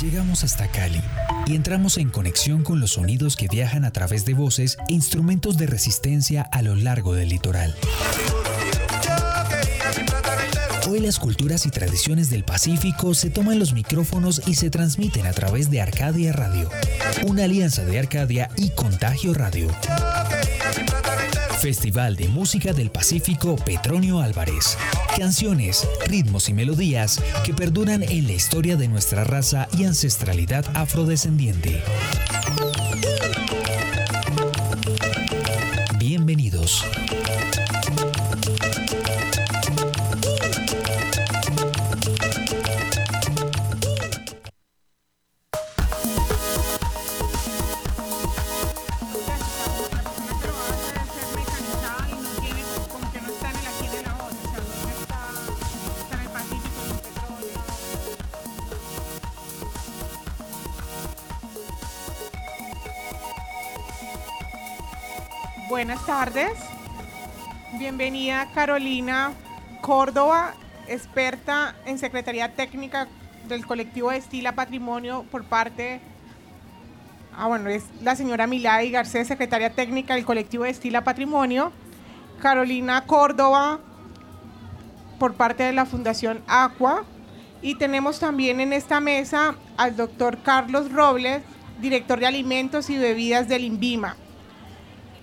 Llegamos hasta Cali y entramos en conexión con los sonidos que viajan a través de voces e instrumentos de resistencia a lo largo del litoral. Hoy las culturas y tradiciones del Pacífico se toman los micrófonos y se transmiten a través de Arcadia Radio, una alianza de Arcadia y Contagio Radio. Festival de Música del Pacífico Petronio Álvarez. Canciones, ritmos y melodías que perduran en la historia de nuestra raza y ancestralidad afrodescendiente. Bienvenida Carolina Córdoba, experta en Secretaría Técnica del colectivo Estila Patrimonio por parte... Ah, bueno, es la señora Milay Garcés, secretaria técnica del colectivo Estila Patrimonio. Carolina Córdoba por parte de la Fundación Aqua. Y tenemos también en esta mesa al doctor Carlos Robles, director de Alimentos y Bebidas del INVIMA.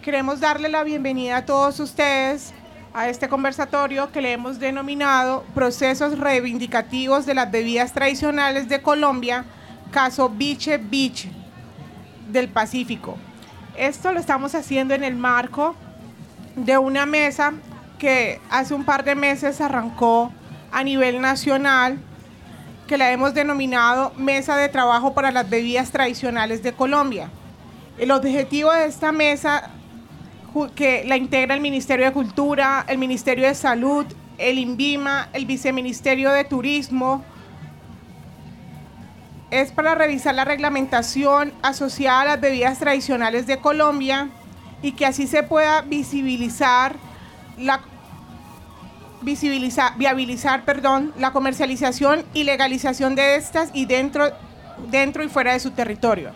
Queremos darle la bienvenida a todos ustedes a este conversatorio que le hemos denominado Procesos Reivindicativos de las Bebidas Tradicionales de Colombia, caso Biche Biche del Pacífico. Esto lo estamos haciendo en el marco de una mesa que hace un par de meses arrancó a nivel nacional, que la hemos denominado Mesa de Trabajo para las Bebidas Tradicionales de Colombia. El objetivo de esta mesa que la integra el Ministerio de Cultura, el Ministerio de Salud, el INVIMA, el Viceministerio de Turismo. Es para revisar la reglamentación asociada a las bebidas tradicionales de Colombia y que así se pueda visibilizar la visibilizar, viabilizar, perdón, la comercialización y legalización de estas y dentro, dentro y fuera de su territorio.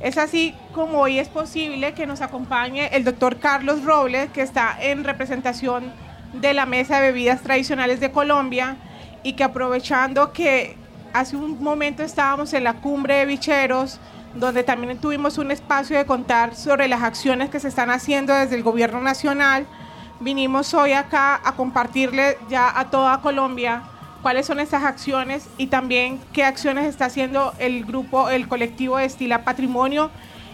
Es así como hoy es posible que nos acompañe el doctor Carlos Robles, que está en representación de la Mesa de Bebidas Tradicionales de Colombia y que aprovechando que hace un momento estábamos en la cumbre de bicheros, donde también tuvimos un espacio de contar sobre las acciones que se están haciendo desde el gobierno nacional, vinimos hoy acá a compartirle ya a toda Colombia cuáles son esas acciones y también qué acciones está haciendo el grupo, el colectivo de Estila Patrimonio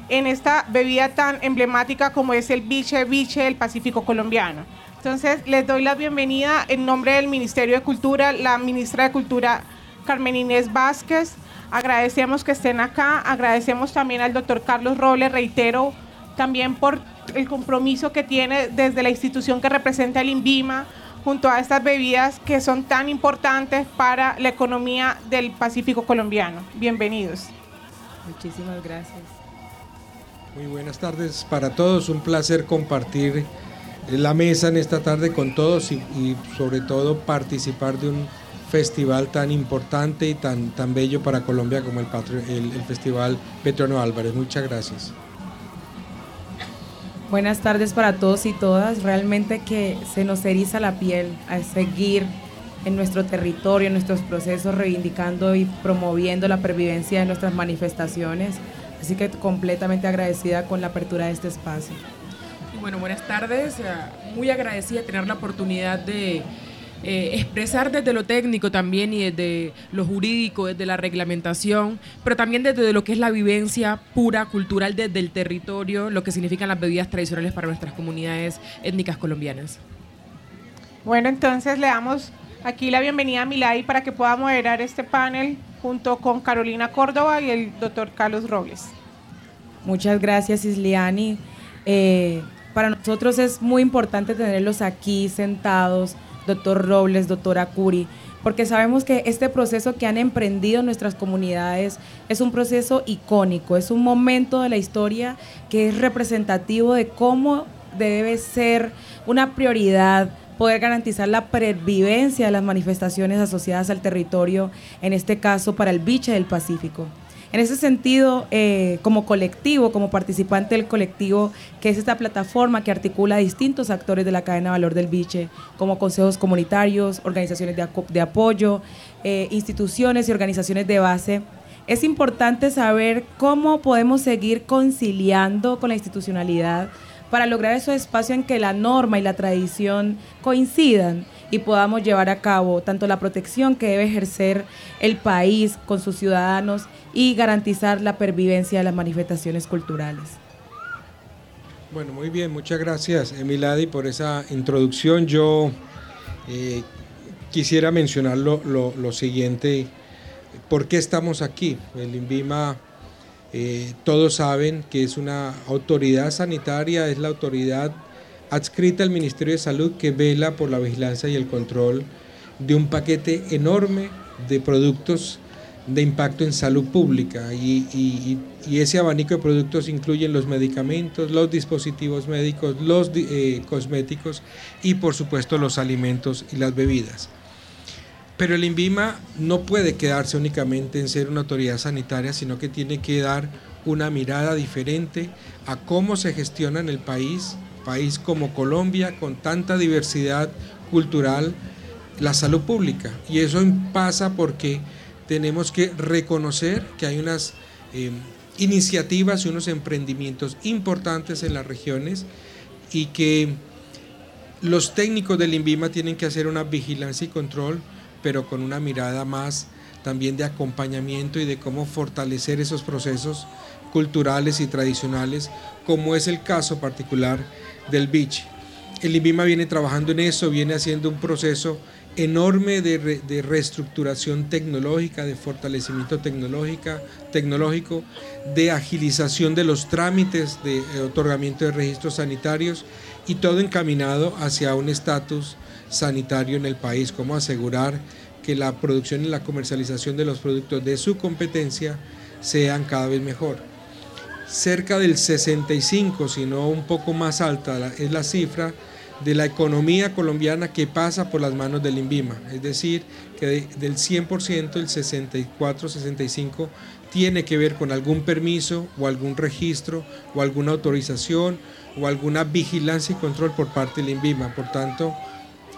en esta bebida tan emblemática como es el biche biche del Pacífico colombiano. Entonces, les doy la bienvenida en nombre del Ministerio de Cultura, la ministra de Cultura Carmen Inés Vázquez. Agradecemos que estén acá, agradecemos también al doctor Carlos Robles, reitero, también por el compromiso que tiene desde la institución que representa el INVIMA, junto a estas bebidas que son tan importantes para la economía del Pacífico colombiano. Bienvenidos. Muchísimas gracias. Muy buenas tardes para todos, un placer compartir la mesa en esta tarde con todos y, sobre todo participar de un festival tan importante y tan, tan bello para Colombia como el, el, el Festival Petronio Álvarez. Muchas gracias. Buenas tardes para todos y todas. Realmente que se nos eriza la piel a seguir en nuestro territorio, en nuestros procesos, reivindicando y promoviendo la pervivencia de nuestras manifestaciones. Así que completamente agradecida con la apertura de este espacio. Bueno, buenas tardes. Eh, muy agradecida de tener la oportunidad de eh, expresar desde lo técnico también y desde lo jurídico, desde la reglamentación, pero también desde lo que es la vivencia pura, cultural desde el territorio, lo que significan las bebidas tradicionales para nuestras comunidades étnicas colombianas. Bueno, entonces le damos aquí la bienvenida a Milay para que pueda moderar este panel junto con Carolina Córdoba y el doctor Carlos Robles. Muchas gracias, Isliani. Eh, para nosotros es muy importante tenerlos aquí sentados doctor Robles, doctora Curi, porque sabemos que este proceso que han emprendido nuestras comunidades es un proceso icónico, es un momento de la historia que es representativo de cómo debe ser una prioridad poder garantizar la pervivencia de las manifestaciones asociadas al territorio, en este caso para el biche del Pacífico. En ese sentido, eh, como colectivo, como participante del colectivo, que es esta plataforma que articula a distintos actores de la cadena de valor del biche, como consejos comunitarios, organizaciones de, apoyo, eh, instituciones y organizaciones de base, es importante saber cómo podemos seguir conciliando con la institucionalidad para lograr esos espacios en que la norma y la tradición coincidan y podamos llevar a cabo tanto la protección que debe ejercer el país con sus ciudadanos y garantizar la pervivencia de las manifestaciones culturales. Bueno, muy bien, muchas gracias Emiladi por esa introducción. Yo eh, quisiera mencionar lo, siguiente, ¿por qué estamos aquí? El INVIMA, eh, todos saben que es una autoridad sanitaria, es la autoridad adscrita al Ministerio de Salud que vela por la vigilancia y el control de un paquete enorme de productos de impacto en salud pública y, ese abanico de productos incluyen los medicamentos, los dispositivos médicos, los eh, cosméticos y por supuesto los alimentos y las bebidas. Pero el INVIMA no puede quedarse únicamente en ser una autoridad sanitaria, sino que tiene que dar una mirada diferente a cómo se gestiona en el país país como Colombia, con tanta diversidad cultural, la salud pública. Y eso pasa porque tenemos que reconocer que hay unas em, iniciativas y unos emprendimientos importantes en las regiones y que los técnicos del INVIMA tienen que hacer una vigilancia y control, pero con una mirada más también de acompañamiento y de cómo fortalecer esos procesos culturales y tradicionales, como es el caso particular del beach. El INVIMA viene trabajando en eso, viene haciendo un proceso enorme de, reestructuración tecnológica, de fortalecimiento tecnológico, de agilización de los trámites de eh, otorgamiento de registros sanitarios y todo encaminado hacia un estatus sanitario en el país, como asegurar que la producción y la comercialización de los productos de su competencia sean cada vez mejor cerca del 65, si no un poco más alta, es la cifra de la economía colombiana que pasa por las manos del INVIMA. Es decir, que del 100%, el 64-65 tiene que ver con algún permiso o algún registro o alguna autorización o alguna vigilancia y control por parte del INVIMA. Por tanto,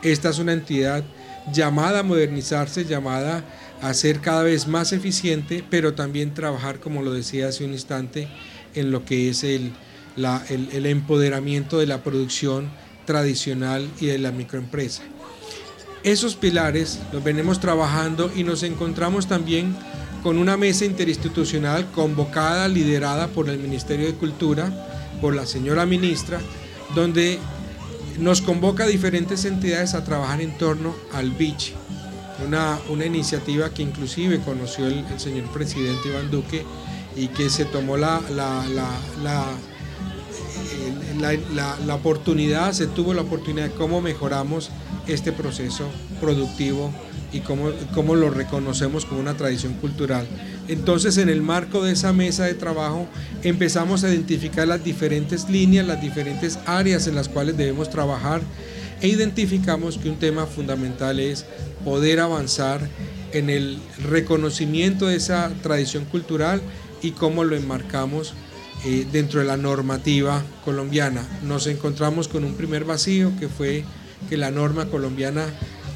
esta es una entidad llamada a modernizarse, llamada a ser cada vez más eficiente, pero también trabajar, como lo decía hace un instante, en lo que es el, el, empoderamiento de la producción tradicional y de la microempresa. Esos pilares los venimos trabajando y nos encontramos también con una mesa interinstitucional convocada, liderada por el Ministerio de Cultura, por la señora ministra, donde nos convoca a diferentes entidades a trabajar en torno al BICH, una, una iniciativa que inclusive conoció el, el señor presidente Iván Duque y que se tomó la, la, la, oportunidad, se tuvo la oportunidad de cómo mejoramos este proceso productivo y cómo, cómo lo reconocemos como una tradición cultural. Entonces, en el marco de esa mesa de trabajo, empezamos a identificar las diferentes líneas, las diferentes áreas en las cuales debemos trabajar e identificamos que un tema fundamental es poder avanzar en el reconocimiento de esa tradición cultural y cómo lo enmarcamos eh, dentro de la normativa colombiana. Nos encontramos con un primer vacío que fue que la norma colombiana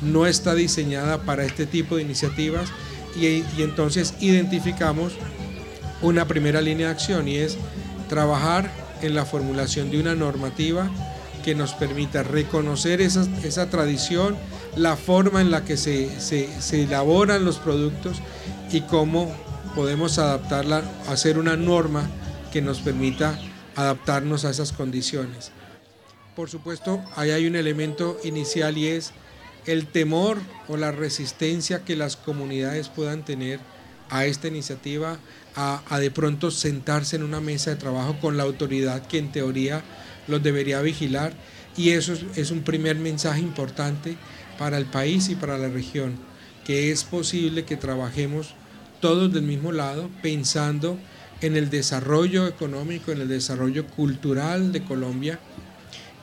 no está diseñada para este tipo de iniciativas y, entonces identificamos una primera línea de acción y es trabajar en la formulación de una normativa que nos permita reconocer esa, esa tradición, la forma en la que se, se, elaboran los productos y cómo podemos adaptarla, hacer una norma que nos permita adaptarnos a esas condiciones. Por supuesto, ahí hay un elemento inicial y es el temor o la resistencia que las comunidades puedan tener a esta iniciativa, a, de pronto sentarse en una mesa de trabajo con la autoridad que en teoría los debería vigilar. Y eso es un primer mensaje importante para el país y para la región, que es posible que trabajemos todos del mismo lado, pensando en el desarrollo económico, en el desarrollo cultural de Colombia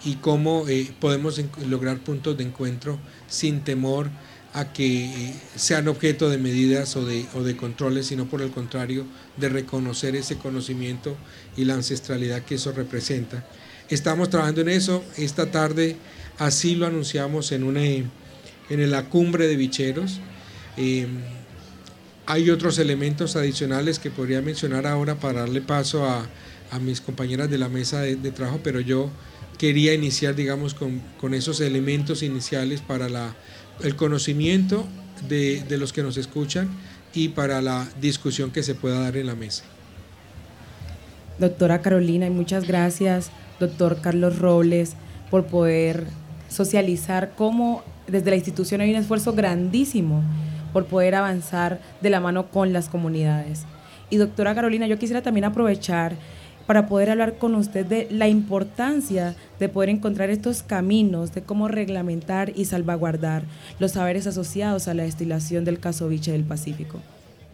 y cómo eh, podemos lograr puntos de encuentro sin temor a que eh, sean objeto de medidas o de, o de controles, sino por el contrario, de reconocer ese conocimiento y la ancestralidad que eso representa. Estamos trabajando en eso. Esta tarde así lo anunciamos en, una, en la cumbre de bicheros. Em, hay otros elementos adicionales que podría mencionar ahora para darle paso a, a mis compañeras de la mesa de, trabajo, pero yo quería iniciar, digamos, con, con esos elementos iniciales para la, el conocimiento de, de, los que nos escuchan y para la discusión que se pueda dar en la mesa. Doctora Carolina, y muchas gracias, doctor Carlos Robles, por poder socializar cómo desde la institución hay un esfuerzo grandísimo por poder avanzar de la mano con las comunidades. Y doctora Carolina, yo quisiera también aprovechar para poder hablar con usted de la importancia de poder encontrar estos caminos de cómo reglamentar y salvaguardar los saberes asociados a la destilación del casoviche del Pacífico.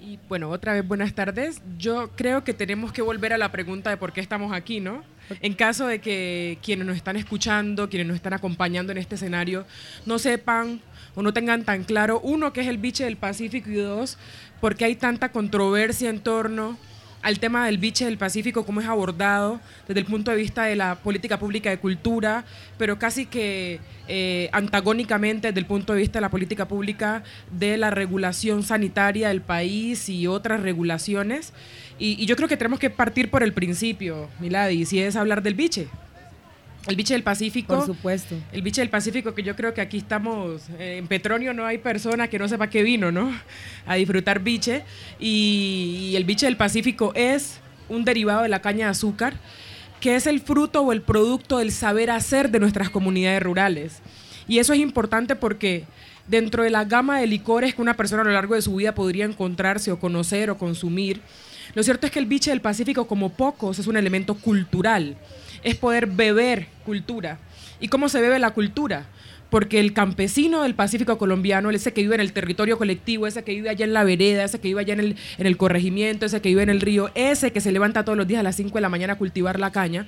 Y bueno, otra vez buenas tardes. Yo creo que tenemos que volver a la pregunta de por qué estamos aquí, ¿no? En caso de que quienes nos están escuchando, quienes nos están acompañando en este escenario, no sepan o no tengan tan claro, uno, qué es el biche del Pacífico y dos, por qué hay tanta controversia en torno al tema del biche del Pacífico, cómo es abordado desde el punto de vista de la política pública de cultura, pero casi que eh, antagónicamente desde el punto de vista de la política pública de la regulación sanitaria del país y otras regulaciones. Y, y yo creo que tenemos que partir por el principio, Milady, si es hablar del biche. El biche del Pacífico. Por supuesto. El biche del Pacífico, que yo creo que aquí estamos, eh, en Petronio no hay persona que no sepa qué vino, ¿no? A disfrutar biche. Y, el biche del Pacífico es un derivado de la caña de azúcar, que es el fruto o el producto del saber hacer de nuestras comunidades rurales. Y eso es importante porque dentro de la gama de licores que una persona a lo largo de su vida podría encontrarse o conocer o consumir, lo cierto es que el biche del Pacífico, como pocos, es un elemento cultural es poder beber cultura. ¿Y cómo se bebe la cultura? Porque el campesino del Pacífico colombiano, ese que vive en el territorio colectivo, ese que vive allá en la vereda, ese que vive allá en el, en el corregimiento, ese que vive en el río, ese que se levanta todos los días a las 5 de la mañana a cultivar la caña,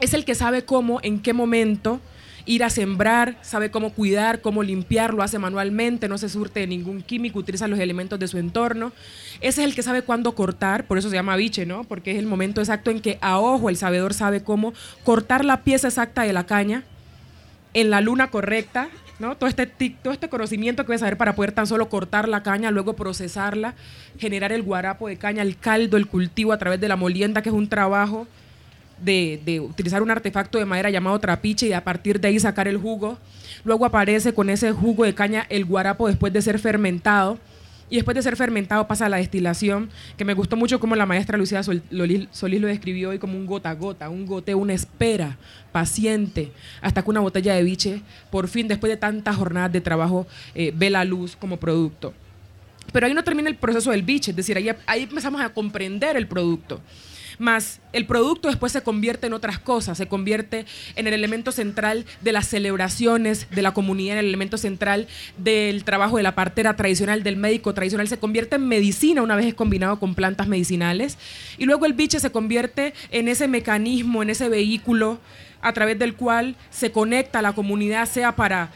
es el que sabe cómo, en qué momento ir a sembrar, sabe cómo cuidar, cómo limpiar, lo hace manualmente, no se surte de ningún químico, utiliza los elementos de su entorno. Ese es el que sabe cuándo cortar, por eso se llama biche, ¿no? Porque es el momento exacto en que a ojo el sabedor sabe cómo cortar la pieza exacta de la caña en la luna correcta, ¿no? Todo este, todo este conocimiento que voy saber para poder tan solo cortar la caña, luego procesarla, generar el guarapo de caña, el caldo, el cultivo a través de la molienda, que es un trabajo de, utilizar un artefacto de madera llamado trapiche y a partir de ahí sacar el jugo. Luego aparece con ese jugo de caña el guarapo después de ser fermentado. Y después de ser fermentado pasa a la destilación, que me gustó mucho como la maestra Lucía Solís lo describió hoy como un gota a gota, un goteo, una espera paciente, hasta que una botella de biche, por fin, después de tantas jornadas de trabajo, eh, ve la luz como producto. Pero ahí no termina el proceso del biche, es decir, ahí, ahí empezamos a comprender el producto. Más el producto después se convierte en otras cosas, se convierte en el elemento central de las celebraciones de la comunidad, en el elemento central del trabajo de la partera tradicional, del médico tradicional, se convierte en medicina una vez es combinado con plantas medicinales. Y luego el biche se convierte en ese mecanismo, en ese vehículo a través del cual se conecta a la comunidad, sea para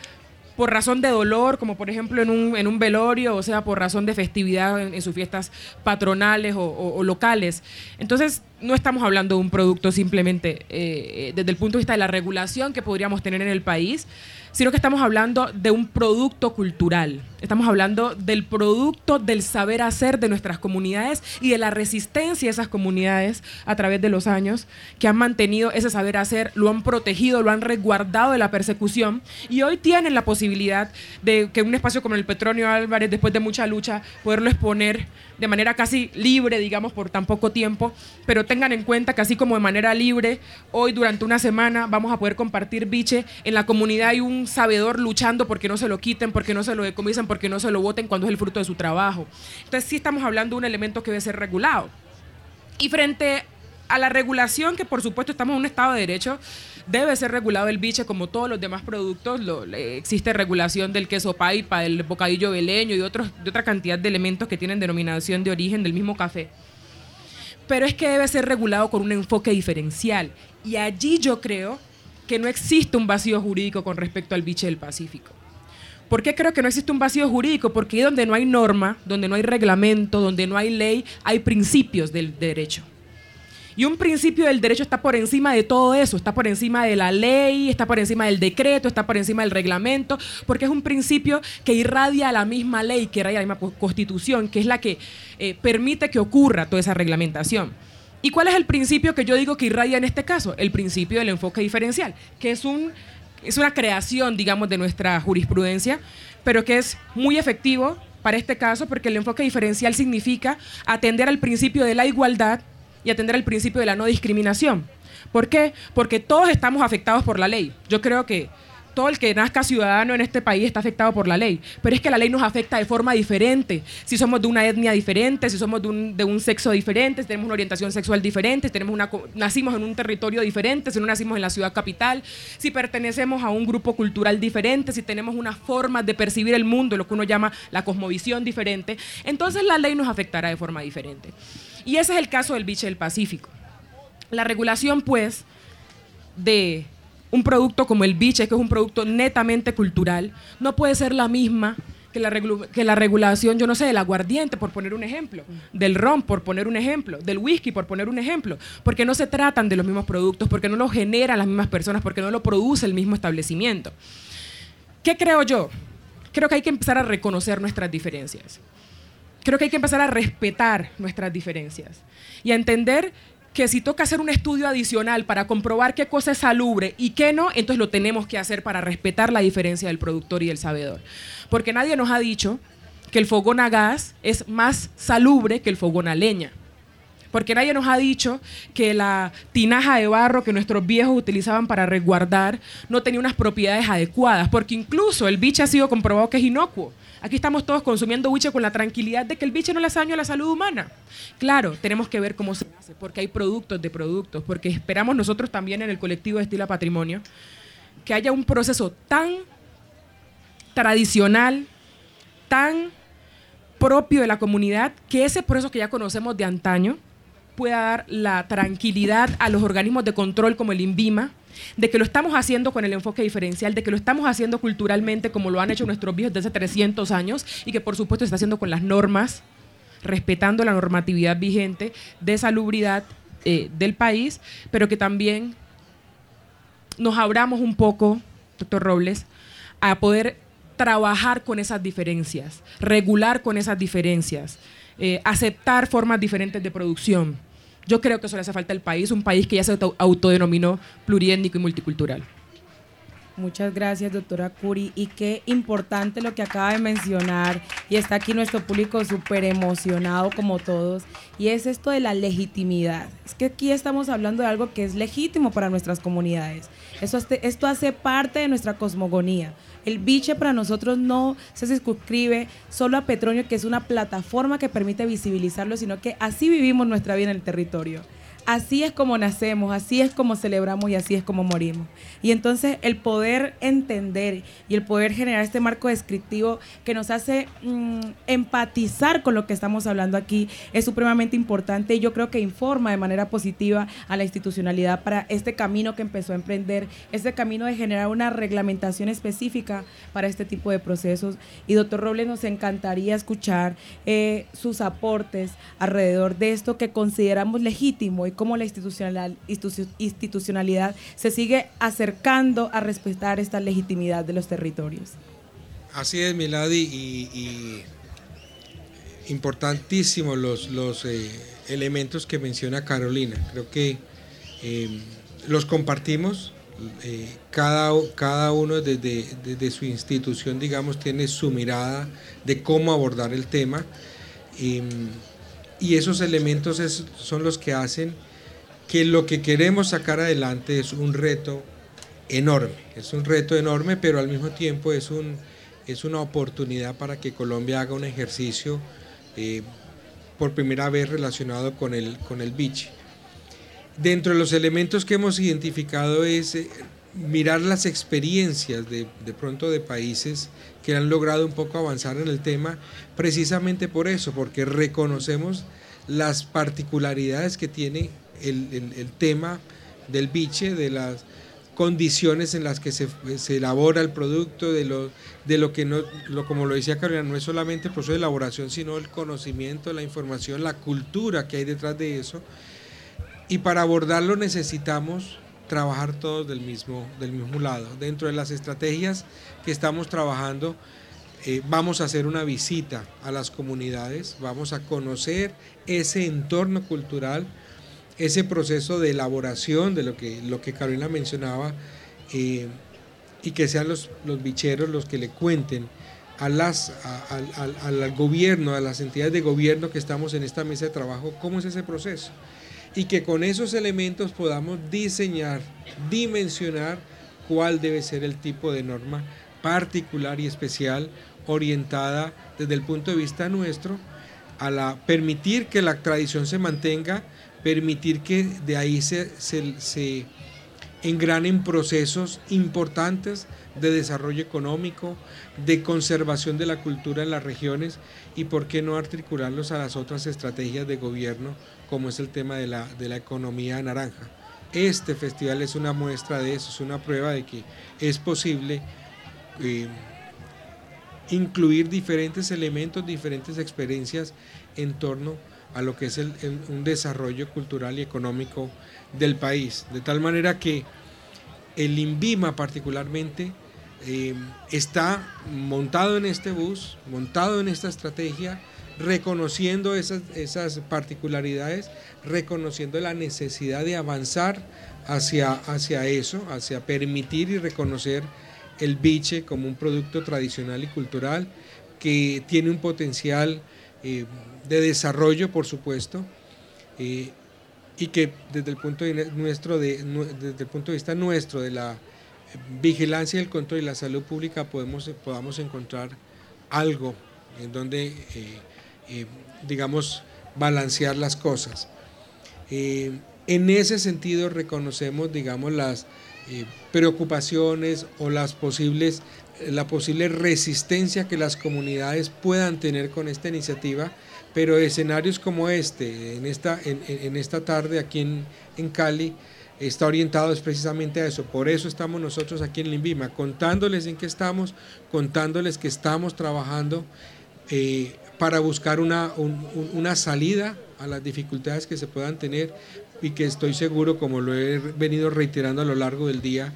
por razón de dolor, como por ejemplo en un, en un velorio, o sea, por razón de festividad en, sus fiestas patronales o, locales. Entonces, no estamos hablando de un producto simplemente eh, desde el punto de vista de la regulación que podríamos tener en el país, sino que estamos hablando de un producto cultural. Estamos hablando del producto del saber hacer de nuestras comunidades y de la resistencia de esas comunidades a través de los años que han mantenido ese saber hacer, lo han protegido, lo han resguardado de la persecución y hoy tienen la posibilidad de que un espacio como el Petronio Álvarez, después de mucha lucha, poderlo exponer de manera casi libre, digamos, por tan poco tiempo, pero tengan en cuenta que así como de manera libre, hoy durante una semana vamos a poder compartir biche, en la comunidad hay un sabedor luchando porque no se lo quiten, porque no se lo decomisen, porque no se lo voten cuando es el fruto de su trabajo. Entonces sí estamos hablando de un elemento que debe ser regulado. Y frente a la regulación, que por supuesto estamos en un Estado de Derecho, debe ser regulado el biche como todos los demás productos. existe regulación del queso paipa, del bocadillo veleño y otros, de otra cantidad de elementos que tienen denominación de origen del mismo café. Pero es que debe ser regulado con un enfoque diferencial. Y allí yo creo que no existe un vacío jurídico con respecto al biche del Pacífico. ¿Por qué creo que no existe un vacío jurídico? Porque donde no hay norma, donde no hay reglamento, donde no hay ley, hay principios del derecho. Y un principio del derecho está por encima de todo eso, está por encima de la ley, está por encima del decreto, está por encima del reglamento, porque es un principio que irradia la misma ley, que irradia la misma constitución, que es la que eh, permite que ocurra toda esa reglamentación. ¿Y cuál es el principio que yo digo que irradia en este caso? El principio del enfoque diferencial, que es, un, es una creación, digamos, de nuestra jurisprudencia, pero que es muy efectivo para este caso porque el enfoque diferencial significa atender al principio de la igualdad y atender al principio de la no discriminación. ¿Por qué? Porque todos estamos afectados por la ley. Yo creo que todo el que nazca ciudadano en este país está afectado por la ley, pero es que la ley nos afecta de forma diferente. Si somos de una etnia diferente, si somos de un, sexo diferente, si tenemos una orientación sexual diferente, si tenemos nacimos en un territorio diferente, si no nacimos en la ciudad capital, si pertenecemos a un grupo cultural diferente, si tenemos una forma de percibir el mundo, lo que uno llama la cosmovisión diferente, entonces la ley nos afectará de forma diferente. Y ese es el caso del biche del Pacífico. La regulación, pues, de un producto como el biche, que es un producto netamente cultural, no puede ser la misma que la, la, regulación, yo no sé, del aguardiente, por poner un ejemplo, del ron, por poner un ejemplo, del whisky, por poner un ejemplo, porque no se tratan de los mismos productos, porque no lo generan las mismas personas, porque no lo produce el mismo establecimiento. ¿Qué creo yo? Creo que hay que empezar a reconocer nuestras diferencias. Creo que hay que empezar a respetar nuestras diferencias y a entender que si toca hacer un estudio adicional para comprobar qué cosa es salubre y qué no, entonces lo tenemos que hacer para respetar la diferencia del productor y el sabedor. Porque nadie nos ha dicho que el fogón a gas es más salubre que el fogón a leña. Porque nadie nos ha dicho que la tinaja de barro que nuestros viejos utilizaban para resguardar no tenía unas propiedades adecuadas. Porque incluso el biche ha sido comprobado que es inocuo. Aquí estamos todos consumiendo biche con la tranquilidad de que el biche no le hace daño a la salud humana. Claro, tenemos que ver cómo se hace, porque hay productos de productos, porque esperamos nosotros también en el colectivo de Estila Patrimonio que haya un proceso tan tradicional, tan propio de la comunidad, que ese proceso que ya conocemos de antaño pueda dar la tranquilidad a los organismos de control como el INVIMA, de que lo estamos haciendo con el enfoque diferencial, de que lo estamos haciendo culturalmente como lo han hecho nuestros viejos desde hace 300 años y que por supuesto se está haciendo con las normas, respetando la normatividad vigente de salubridad eh, del país, pero que también nos abramos un poco, doctor Robles, a poder trabajar con esas diferencias, regular con esas diferencias, eh, aceptar formas diferentes de producción yo creo que eso le hace falta al país, un país que ya se autodenominó pluriétnico y multicultural. Muchas gracias, doctora Curi. Y qué importante lo que acaba de mencionar. Y está aquí nuestro público súper emocionado como todos. Y es esto de la legitimidad. Es que aquí estamos hablando de algo que es legítimo para nuestras comunidades. Eso, esto hace parte de nuestra cosmogonía. El biche para nosotros no se circunscribe solo a Petronio, que es una plataforma que permite visibilizarlo, sino que así vivimos nuestra vida en el territorio. Así es como nacemos, así es como celebramos y así es como morimos. Y entonces el poder entender y el poder generar este marco descriptivo que nos hace mm, empatizar con lo que estamos hablando aquí es supremamente importante y yo creo que informa de manera positiva a la institucionalidad para este camino que empezó a emprender, este camino de generar una reglamentación específica para este tipo de procesos. Y doctor Robles, nos encantaría escuchar eh, sus aportes alrededor de esto que consideramos legítimo y cómo la institucionalidad se sigue acercando a respetar esta legitimidad de los territorios. Así es, Miladi, y, y importantísimos los, los eh, elementos que menciona Carolina. Creo que eh, los compartimos. Eh, cada, cada uno desde, su institución, digamos, tiene su mirada de cómo abordar el tema. y esos elementos son los que hacen que lo que queremos sacar adelante es un reto enorme, es un reto enorme, pero al mismo tiempo es, un, es una oportunidad para que Colombia haga un ejercicio eh, por primera vez relacionado con el, con el biche. Dentro de los elementos que hemos identificado es eh, mirar las experiencias de, de, pronto de países que han logrado un poco avanzar en el tema, precisamente por eso, porque reconocemos las particularidades que tiene el, tema del biche, de las condiciones en las que se, elabora el producto, de lo, de lo que no, lo, como lo decía Carolina, no es solamente el proceso de elaboración, sino el conocimiento, la información, la cultura que hay detrás de eso. Y para abordarlo necesitamos trabajar todos del mismo, del mismo lado. Dentro de las estrategias que estamos trabajando, eh, vamos a hacer una visita a las comunidades, vamos a conocer ese entorno cultural, ese proceso de elaboración de lo que, lo que Carolina mencionaba eh, y que sean los, los bicheros los que le cuenten a las, al gobierno, a las entidades de gobierno que estamos en esta mesa de trabajo, cómo es ese proceso. Y que con esos elementos podamos diseñar, dimensionar cuál debe ser el tipo de norma particular y especial orientada desde el punto de vista nuestro a la permitir que la tradición se mantenga permitir que de ahí se, se, engranen procesos importantes de desarrollo económico, de conservación de la cultura en las regiones y por qué no articularlos a las otras estrategias de gobierno como es el tema de la, de la economía naranja. Este festival es una muestra de eso, es una prueba de que es posible eh, incluir diferentes elementos, diferentes experiencias en torno a lo que es un desarrollo cultural y económico del país. De tal manera que el INVIMA particularmente eh, está montado en este bus, montado en esta estrategia, reconociendo esas, esas particularidades, reconociendo la necesidad de avanzar hacia, hacia eso, hacia permitir y reconocer el biche como un producto tradicional y cultural que tiene un potencial eh, de desarrollo, por supuesto, eh, y que desde el, punto de nuestro de, desde el punto de vista nuestro, de la vigilancia, el control y la salud pública, podemos, podamos encontrar algo en donde, eh, eh, digamos, balancear las cosas. en ese sentido reconocemos, digamos, las preocupaciones o las posibles, la posible resistencia que las comunidades puedan tener con esta iniciativa, pero escenarios como este, en esta, en, esta tarde aquí en, Cali, está orientado precisamente a eso. Por eso estamos nosotros aquí en Limbima, contándoles en qué estamos, contándoles que estamos trabajando eh, para buscar una, una salida a las dificultades que se puedan tener y que estoy seguro, como lo he venido reiterando a lo largo del día,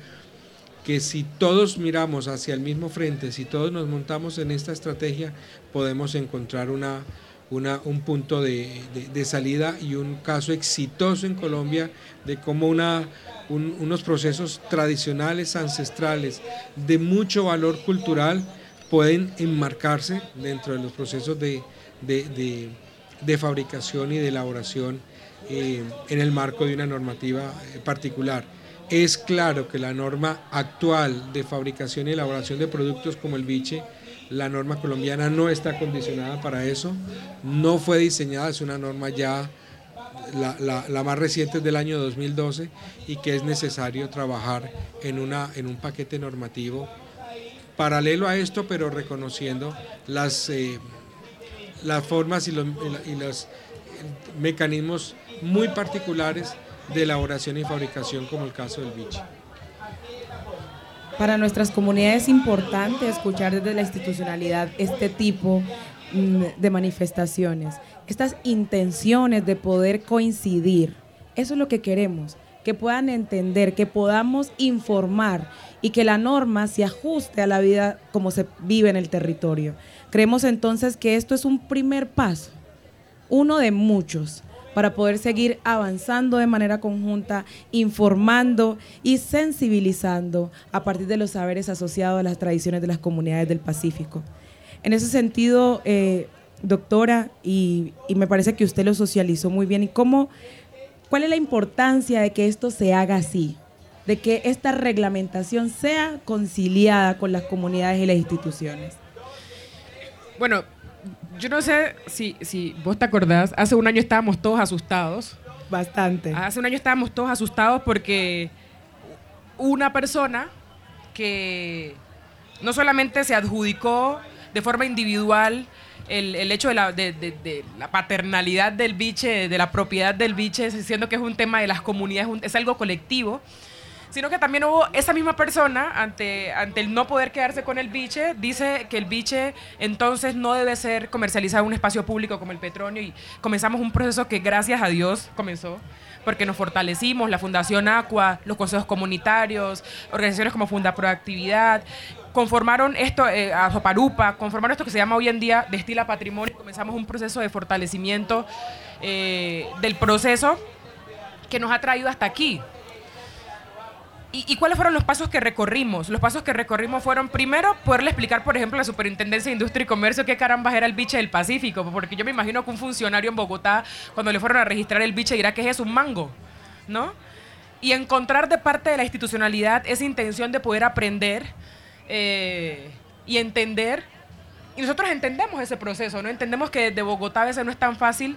que si todos miramos hacia el mismo frente, si todos nos montamos en esta estrategia, podemos encontrar una un punto de, salida y un caso exitoso en Colombia de cómo una, unos procesos tradicionales, ancestrales, de mucho valor cultural, pueden enmarcarse dentro de los procesos de, fabricación y de elaboración eh, en el marco de una normativa eh, particular. Es claro que la norma actual de fabricación y elaboración de productos como el biche la norma colombiana no está condicionada para eso, no fue diseñada, es una norma ya la, más reciente es del año 2012 y que es necesario trabajar en, una, en un paquete normativo paralelo a esto, pero reconociendo las, eh, las formas y los, y los mecanismos muy particulares de elaboración y fabricación, como el caso del biche. Para nuestras comunidades es importante escuchar desde la institucionalidad este tipo mm, de manifestaciones estas intenciones de poder coincidir. Eso es lo que queremos, que puedan entender, que podamos informar y que la norma se ajuste a la vida como se vive en el territorio. Creemos entonces que esto es un primer paso, uno de muchos, para poder seguir avanzando de manera conjunta, informando y sensibilizando a partir de los saberes asociados a las tradiciones de las comunidades del Pacífico. En ese sentido, eh, doctora, y, me parece que usted lo socializó muy bien. ¿Y cómo, cuál es la importancia de que esto se haga así? De que esta reglamentación sea conciliada con las comunidades y las instituciones. Bueno, yo no sé si, si vos te acordás, hace un año estábamos todos asustados. Bastante. Hace un año estábamos todos asustados porque una persona que no solamente se adjudicó de forma individual el, hecho de la, de, la, paternalidad del biche, de la propiedad del biche, siendo que es un tema de las comunidades, es algo colectivo, sino que también hubo esa misma persona, ante, ante el no poder quedarse con el biche, dice que el biche entonces no debe ser comercializado en un espacio público como el petróleo y comenzamos un proceso que gracias a Dios comenzó porque nos fortalecimos, la Fundación Aqua, los consejos comunitarios, organizaciones como Funda Proactividad, conformaron esto, eh, a Soparupa, conformaron esto que se llama hoy en día Destila Patrimonio. Comenzamos un proceso de fortalecimiento eh, del proceso que nos ha traído hasta aquí. ¿Y, cuáles fueron los pasos que recorrimos? Los pasos que recorrimos fueron, primero, poderle explicar, por ejemplo, a la Superintendencia de Industria y Comercio qué carambas era el biche del Pacífico, porque yo me imagino que un funcionario en Bogotá, cuando le fueron a registrar el biche, dirá que es un mango, ¿no? Y encontrar de parte de la institucionalidad esa intención de poder aprender eh, y entender. Y nosotros entendemos ese proceso, ¿no? Entendemos que desde Bogotá a veces no es tan fácil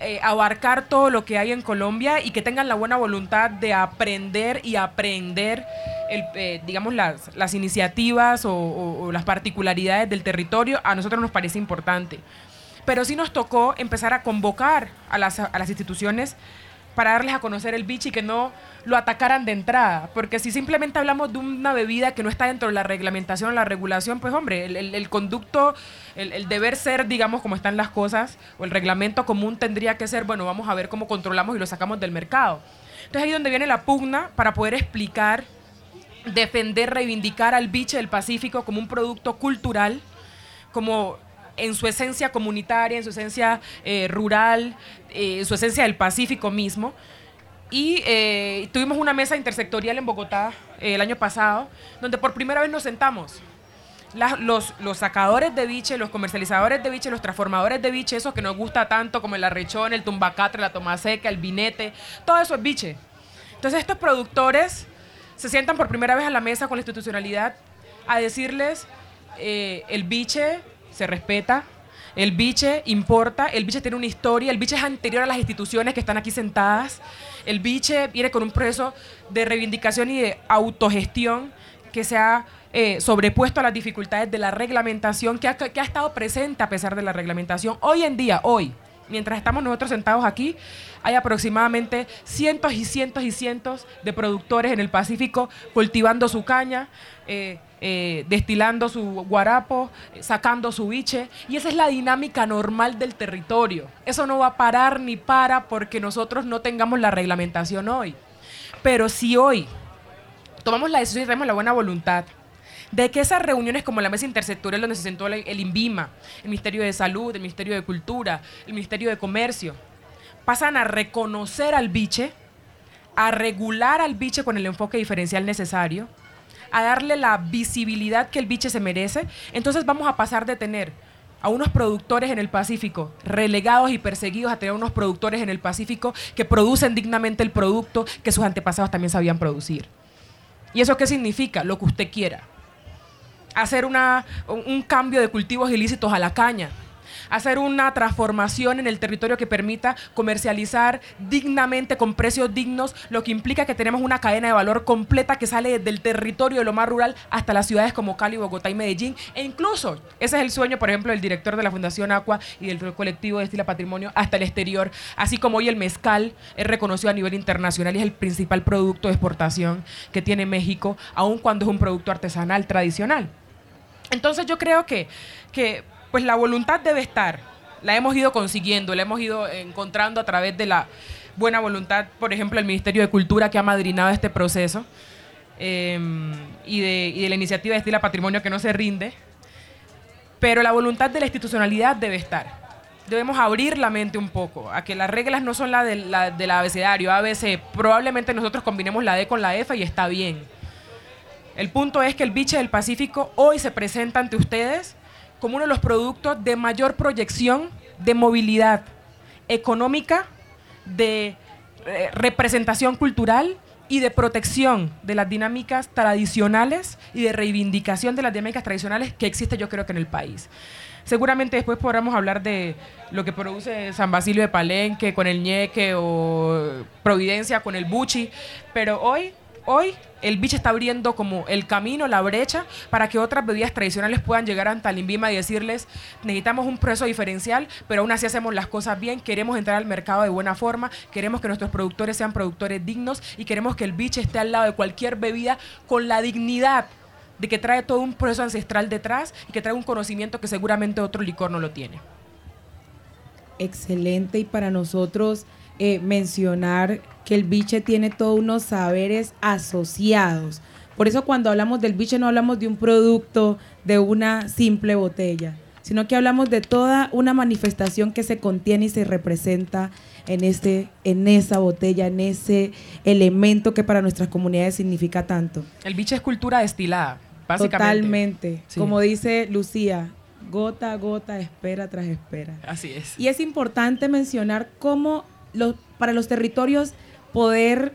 eh, abarcar todo lo que hay en Colombia y que tengan la buena voluntad de aprender y aprender, el, eh, digamos, las, las iniciativas o, las particularidades del territorio, a nosotros nos parece importante. Pero sí nos tocó empezar a convocar a las, a las instituciones para darles a conocer el bicho y que no lo atacaran de entrada. Porque si simplemente hablamos de una bebida que no está dentro de la reglamentación la regulación, pues hombre, el, conducto, el, deber ser, digamos, como están las cosas, o el reglamento común tendría que ser, bueno, vamos a ver cómo controlamos y lo sacamos del mercado. Entonces ahí donde viene la pugna para poder explicar, defender, reivindicar al biche del Pacífico como un producto cultural, como en su esencia comunitaria, en su esencia eh, rural, eh, en su esencia del Pacífico mismo. Y eh, tuvimos una mesa intersectorial en Bogotá el año pasado, donde por primera vez nos sentamos. los, los, sacadores de biche, los comercializadores de biche, los transformadores de biche, esos que nos gusta tanto como el arrechón, el tumbacatre, la toma seca, el vinete, todo eso es biche. Entonces estos productores se sientan por primera vez a la mesa con la institucionalidad a decirles, el biche se respeta. El biche importa, el biche tiene una historia, el biche es anterior a las instituciones que están aquí sentadas. El biche viene con un proceso de reivindicación y de autogestión que se ha eh, sobrepuesto a las dificultades de la reglamentación, que ha, que ha estado presente a pesar de la reglamentación. Hoy en día, hoy, mientras estamos nosotros sentados aquí, hay aproximadamente cientos y cientos y cientos de productores en el Pacífico cultivando su caña, eh, eh, destilando su guarapo, sacando su biche. Y esa es la dinámica normal del territorio. Eso no va a parar ni para porque nosotros no tengamos la reglamentación hoy. Pero si hoy tomamos la decisión y tenemos la buena voluntad de que esas reuniones como la mesa intersectorial donde se sentó el INVIMA, el Ministerio de Salud, el Ministerio de Cultura, el Ministerio de Comercio, pasan a reconocer al biche, a regular al biche con el enfoque diferencial necesario, a darle la visibilidad que el biche se merece, entonces vamos a pasar de tener a unos productores en el Pacífico relegados y perseguidos a tener unos productores en el Pacífico que producen dignamente el producto que sus antepasados también sabían producir. ¿Y eso qué significa? Lo que usted quiera. Hacer una, un cambio de cultivos ilícitos a la caña. Hacer una transformación en el territorio que permita comercializar dignamente con precios dignos, lo que implica que tenemos una cadena de valor completa que sale desde el territorio de lo más rural hasta las ciudades como Cali, Bogotá y Medellín. E incluso, ese es el sueño, por ejemplo, del director de la Fundación Aqua y del colectivo de Estila Patrimonio hasta el exterior. Así como hoy el mezcal es reconocido a nivel internacional y es el principal producto de exportación que tiene México, aun cuando es un producto artesanal tradicional. Entonces yo creo que, que pues la voluntad debe estar, la hemos ido consiguiendo, la hemos ido encontrando a través de la buena voluntad, por ejemplo, el Ministerio de Cultura que ha madrinado este proceso em, y, de, y, de, la iniciativa de Estila Patrimonio que no se rinde, pero la voluntad de la institucionalidad debe estar. Debemos abrir la mente un poco a que las reglas no son las de la, del abecedario, ABC. Probablemente nosotros combinemos la D con la F y está bien. El punto es que el biche del Pacífico hoy se presenta ante ustedes como uno de los productos de mayor proyección de movilidad económica, de eh, representación cultural y de protección de las dinámicas tradicionales y de reivindicación de las dinámicas tradicionales que existe yo creo que en el país. Seguramente después podremos hablar de lo que produce San Basilio de Palenque con el ñeque o Providencia con el buchi, pero hoy hoy el biche está abriendo como el camino, la brecha, para que otras bebidas tradicionales puedan llegar a Talimbima y decirles, necesitamos un proceso diferencial, pero aún así hacemos las cosas bien, queremos entrar al mercado de buena forma, queremos que nuestros productores sean productores dignos y queremos que el biche esté al lado de cualquier bebida con la dignidad de que trae todo un proceso ancestral detrás y que trae un conocimiento que seguramente otro licor no lo tiene. Excelente y para nosotros eh, mencionar que el biche tiene todos unos saberes asociados. Por eso cuando hablamos del biche no hablamos de un producto, de una simple botella, sino que hablamos de toda una manifestación que se contiene y se representa en, este, en esa botella, en ese elemento que para nuestras comunidades significa tanto. El biche es cultura destilada, básicamente. Totalmente. Como dice Lucía, gota a gota, espera tras espera. Así es. Y es importante mencionar cómo para los territorios poder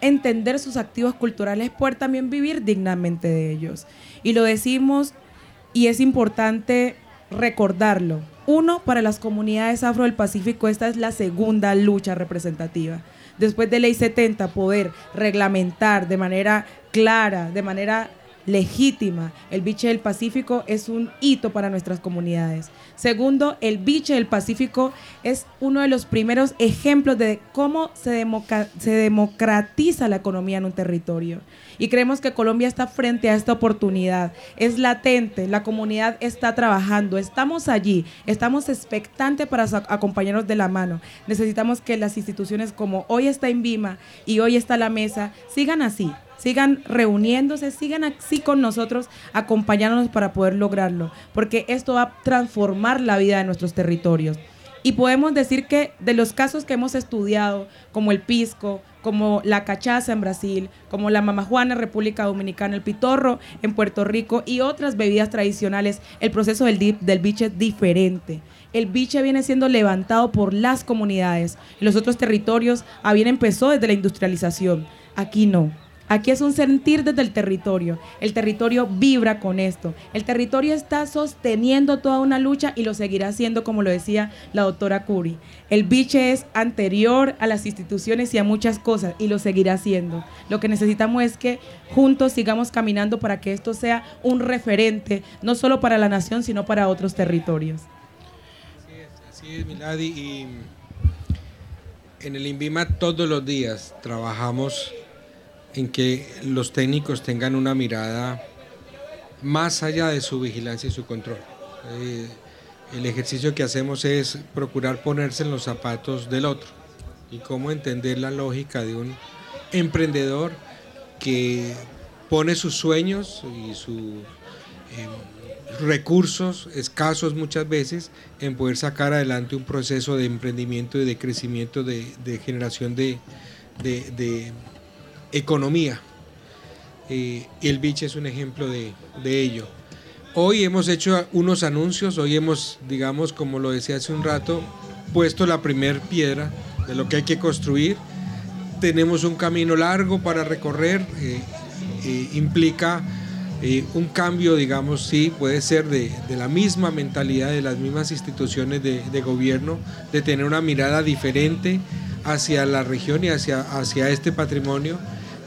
entender sus activos culturales, poder también vivir dignamente de ellos. Y lo decimos y es importante recordarlo. Uno, para las comunidades afro del Pacífico, esta es la segunda lucha representativa. Después de Ley 70, poder reglamentar de manera clara, de manera legítima. El biche del Pacífico es un hito para nuestras comunidades. Segundo, el biche del Pacífico es uno de los primeros ejemplos de cómo se, se democratiza la economía en un territorio. Y creemos que Colombia está frente a esta oportunidad. Es latente, la comunidad está trabajando, estamos allí, estamos expectantes para acompañarnos de la mano. Necesitamos que las instituciones como hoy está en Vima y hoy está la mesa sigan así, sigan reuniéndose, sigan así con nosotros, acompañándonos para poder lograrlo, porque esto va a transformar la vida de nuestros territorios. Y podemos decir que de los casos que hemos estudiado, como el pisco, como la cachaza en Brasil, como la mamajuana en República Dominicana, el pitorro en Puerto Rico y otras bebidas tradicionales, el proceso del, del biche es diferente. El biche viene siendo levantado por las comunidades. En los otros territorios ah, bien empezó desde la industrialización. Aquí no Aquí es un sentir desde el territorio. El territorio vibra con esto. El territorio está sosteniendo toda una lucha y lo seguirá haciendo, como lo decía la doctora Curi. El biche es anterior a las instituciones y a muchas cosas y lo seguirá haciendo. Lo que necesitamos es que juntos sigamos caminando para que esto sea un referente, no solo para la nación, sino para otros territorios. Así es, así es. Y en el INVIMA todos los días trabajamos en que los técnicos tengan una mirada más allá de su vigilancia y su control. Eh, el ejercicio que hacemos es procurar ponerse en los zapatos del otro y cómo entender la lógica de un emprendedor que pone sus sueños y sus em, recursos escasos muchas veces en poder sacar adelante un proceso de emprendimiento y de crecimiento de, generación de economía. Y el biche es un ejemplo de, ello. Hoy hemos hecho unos anuncios, hoy hemos, digamos, como lo decía hace un rato, puesto la primer piedra de lo que hay que construir. Tenemos un camino largo para recorrer, eh, eh, implica eh, un cambio, digamos, sí, puede ser de, la misma mentalidad de las mismas instituciones de, gobierno, de tener una mirada diferente hacia la región y hacia, hacia este patrimonio,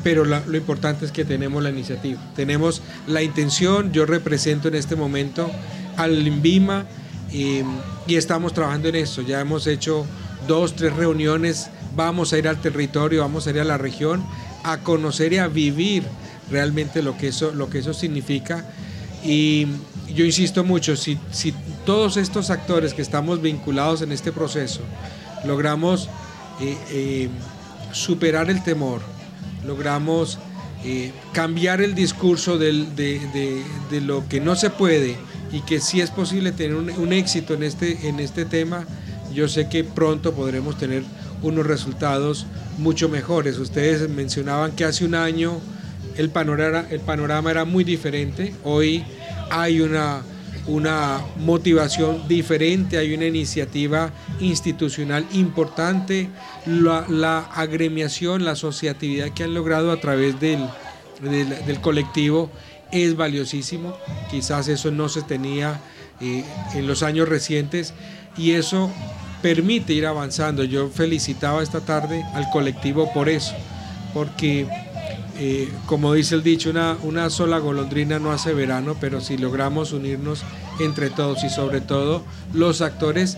pero lo importante es que tenemos la iniciativa, tenemos la intención, yo represento en este momento al INVIMA eh, y estamos trabajando en eso, ya hemos hecho dos, tres reuniones, vamos a ir al territorio, vamos a ir a la región a conocer y a vivir realmente lo que eso, lo que eso significa. Y yo insisto mucho, si, si todos estos actores que estamos vinculados en este proceso logramos eh, eh, superar el temor, logramos eh, cambiar el discurso de, lo que no se puede y que sí es posible tener un, un, éxito en este, en este tema, yo sé que pronto podremos tener unos resultados mucho mejores. Ustedes mencionaban que hace un año el panorama, el panorama era muy diferente. Hoy hay una, una motivación diferente, hay una iniciativa institucional importante, la, agremiación, la asociatividad que han logrado a través del, del, colectivo es valiosísimo. Quizás eso no se tenía eh, en los años recientes y eso permite ir avanzando. Yo felicitaba esta tarde al colectivo por eso, porque eh, como dice el dicho, una, sola golondrina no hace verano, pero si logramos unirnos entre todos y sobre todo los actores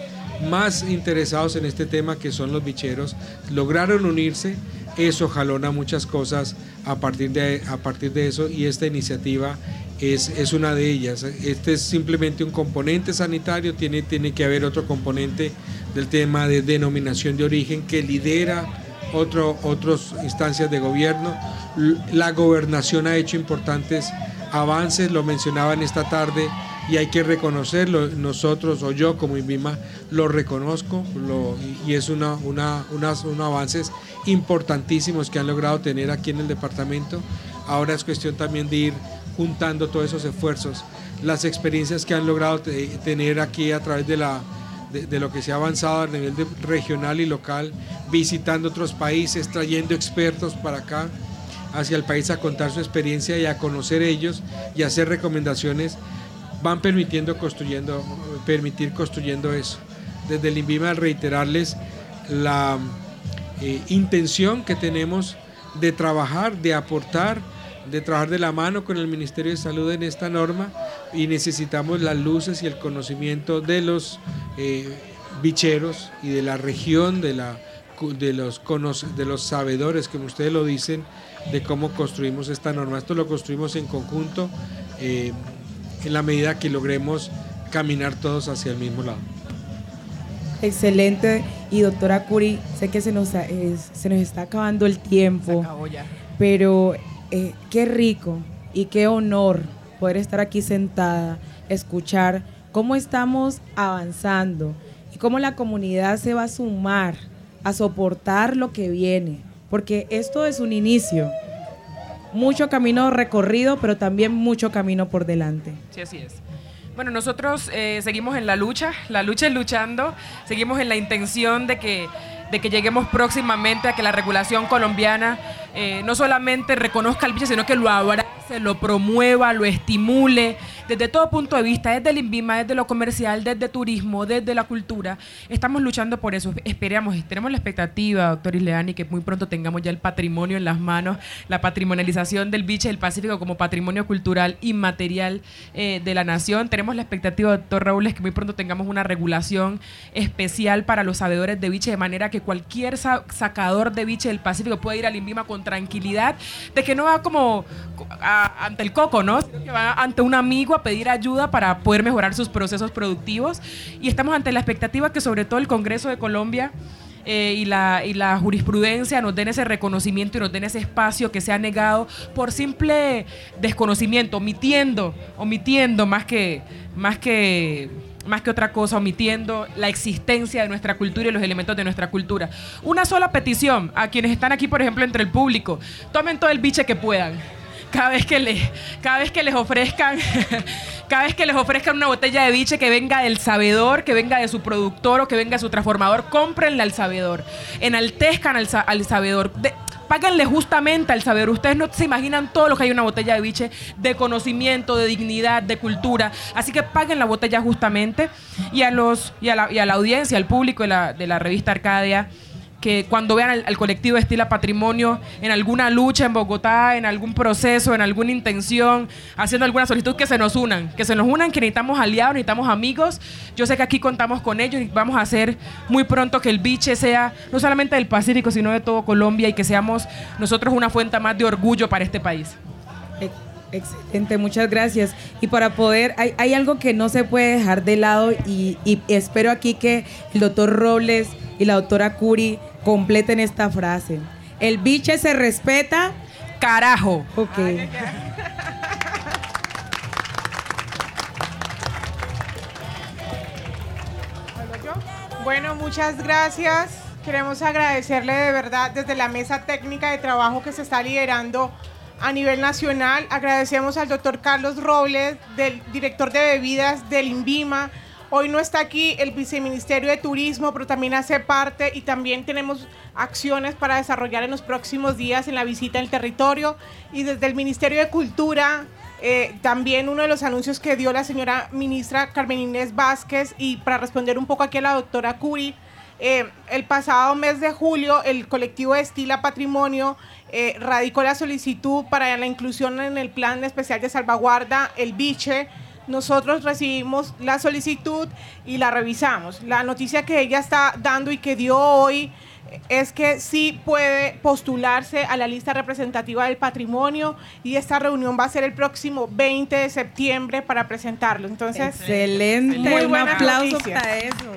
más interesados en este tema, que son los bicheros, lograron unirse, eso jalona muchas cosas a partir de, a partir de eso y esta iniciativa es, es, una de ellas. Este es simplemente un componente sanitario, tiene, tiene que haber otro componente del tema de denominación de origen que lidera otro, otras instancias de gobierno. La gobernación ha hecho importantes avances, lo mencionaban esta tarde y hay que reconocerlo. Nosotros o yo como INVIMA lo reconozco y es una, una, unos avances importantísimos que han logrado tener aquí en el departamento. Ahora es cuestión también de ir juntando todos esos esfuerzos, las experiencias que han logrado tener aquí a través de la de, lo que se ha avanzado a nivel regional y local, visitando otros países, trayendo expertos para acá, hacia el país a contar su experiencia y a conocer ellos y hacer recomendaciones, van permitiendo construyendo, permitir construyendo eso. Desde el INVIMA reiterarles la eh, intención que tenemos de trabajar, de aportar de trabajar de la mano con el Ministerio de Salud en esta norma y necesitamos las luces y el conocimiento de los eh, bicheros y de la región, de, la, de, los, de los sabedores, como ustedes lo dicen, de cómo construimos esta norma. Esto lo construimos en conjunto eh, en la medida que logremos caminar todos hacia el mismo lado. Excelente. Y doctora Curi, sé que se nos, se nos está acabando el tiempo. Pero eh, qué rico y qué honor poder estar aquí sentada, escuchar cómo estamos avanzando y cómo la comunidad se va a sumar a soportar lo que viene, porque esto es un inicio. Mucho camino recorrido, pero también mucho camino por delante. Sí, así es. Bueno, nosotros eh, seguimos en la lucha, la lucha es luchando, seguimos en la intención de que de que lleguemos próximamente a que la regulación colombiana eh, no solamente reconozca el bicho, sino que lo abrace, lo promueva, lo estimule, desde todo punto de vista, desde el INVIMA, desde lo comercial, desde turismo, desde la cultura. Estamos luchando por eso. Esperamos, tenemos la expectativa, doctor Isleani, que muy pronto tengamos ya el patrimonio en las manos, la patrimonialización del biche del Pacífico como patrimonio cultural inmaterial eh, de la nación. Tenemos la expectativa, doctor Raúl, es que muy pronto tengamos una regulación especial para los sabedores de biche, de manera que cualquier sacador de biche del Pacífico pueda ir al INVIMA con tranquilidad, de que no va como ante el coco, ¿no? Que va ante un amigo a pedir ayuda para poder mejorar sus procesos productivos. Y estamos ante la expectativa que sobre todo el Congreso de Colombia eh, y, la, y la jurisprudencia nos den ese reconocimiento y nos den ese espacio que se ha negado por simple desconocimiento, omitiendo, omitiendo más que, más que más que otra cosa, omitiendo la existencia de nuestra cultura y los elementos de nuestra cultura. Una sola petición a quienes están aquí, por ejemplo, entre el público, tomen todo el biche que puedan. Cada vez que, les, cada vez que les ofrezcan cada vez que les ofrezcan una botella de biche que venga del sabedor, que venga de su productor o que venga de su transformador, cómprenle al sabedor. Enaltezcan al, sabedor páguenle justamente al saber. Ustedes no se imaginan todo lo que hay en una botella de biche de conocimiento, de dignidad, de cultura. Así que paguen la botella justamente. Y a, los, y a, la, audiencia, al público de de la revista Arcadia, que cuando vean al, colectivo Estila Patrimonio en alguna lucha en Bogotá, en algún proceso, en alguna intención, haciendo alguna solicitud, que se nos unan, que se nos unan, que necesitamos aliados, necesitamos amigos. Yo sé que aquí contamos con ellos y vamos a hacer muy pronto que el biche sea no solamente del Pacífico, sino de todo Colombia y que seamos nosotros una fuente más de orgullo para este país. Excelente, muchas gracias. Y para poder, hay, hay, algo que no se puede dejar de lado y espero aquí que el doctor Robles y la doctora Curi completen esta frase. El biche se respeta. Carajo. Ok. Bueno, muchas gracias. Queremos agradecerle de verdad desde la mesa técnica de trabajo que se está liderando a nivel nacional. Agradecemos al doctor Carlos Robles, del director de bebidas del INVIMA, Hoy no está aquí el viceministerio de Turismo, pero también hace parte y también tenemos acciones para desarrollar en los próximos días en la visita al territorio. Y desde el Ministerio de Cultura, eh, también uno de los anuncios que dio la señora ministra Carmen Inés Vázquez y para responder un poco aquí a la doctora Curi, eh, el pasado mes de julio el colectivo Estila Patrimonio eh, radicó la solicitud para la inclusión en el plan especial de salvaguarda, el biche nosotros recibimos la solicitud y la revisamos. La noticia que ella está dando y que dio hoy es que sí puede postularse a la lista representativa del patrimonio y esta reunión va a ser el próximo 20 de septiembre para presentarlo. Entonces, excelente, muy buen aplauso para eso.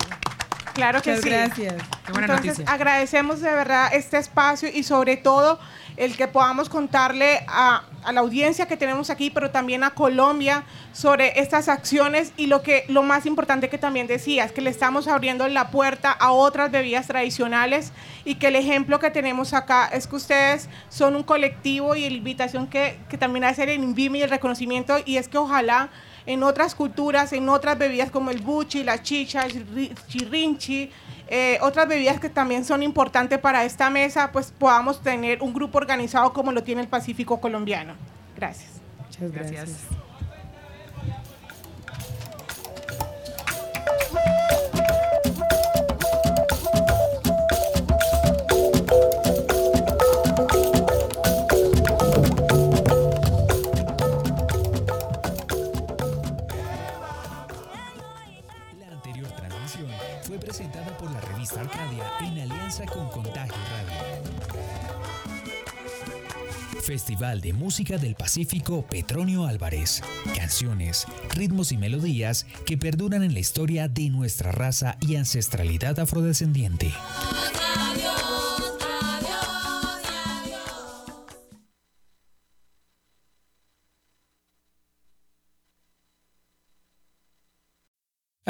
Claro que sí. Gracias. Entonces, agradecemos de verdad este espacio y sobre todo el que podamos contarle a, la audiencia que tenemos aquí, pero también a Colombia sobre estas acciones y lo que lo más importante que también decía es que le estamos abriendo la puerta a otras bebidas tradicionales y que el ejemplo que tenemos acá es que ustedes son un colectivo y la invitación que, que también hace el INVIM y el reconocimiento y es que ojalá en otras culturas, en otras bebidas como el buchi, la chicha, el chirrinchi, eh, otras bebidas que también son importantes para esta mesa, pues podamos tener un grupo organizado como lo tiene el Pacífico colombiano. Gracias. Muchas gracias. Con Contagio Radio. Festival de Música del Pacífico Petronio Álvarez. Canciones, ritmos y melodías que perduran en la historia de nuestra raza y ancestralidad afrodescendiente.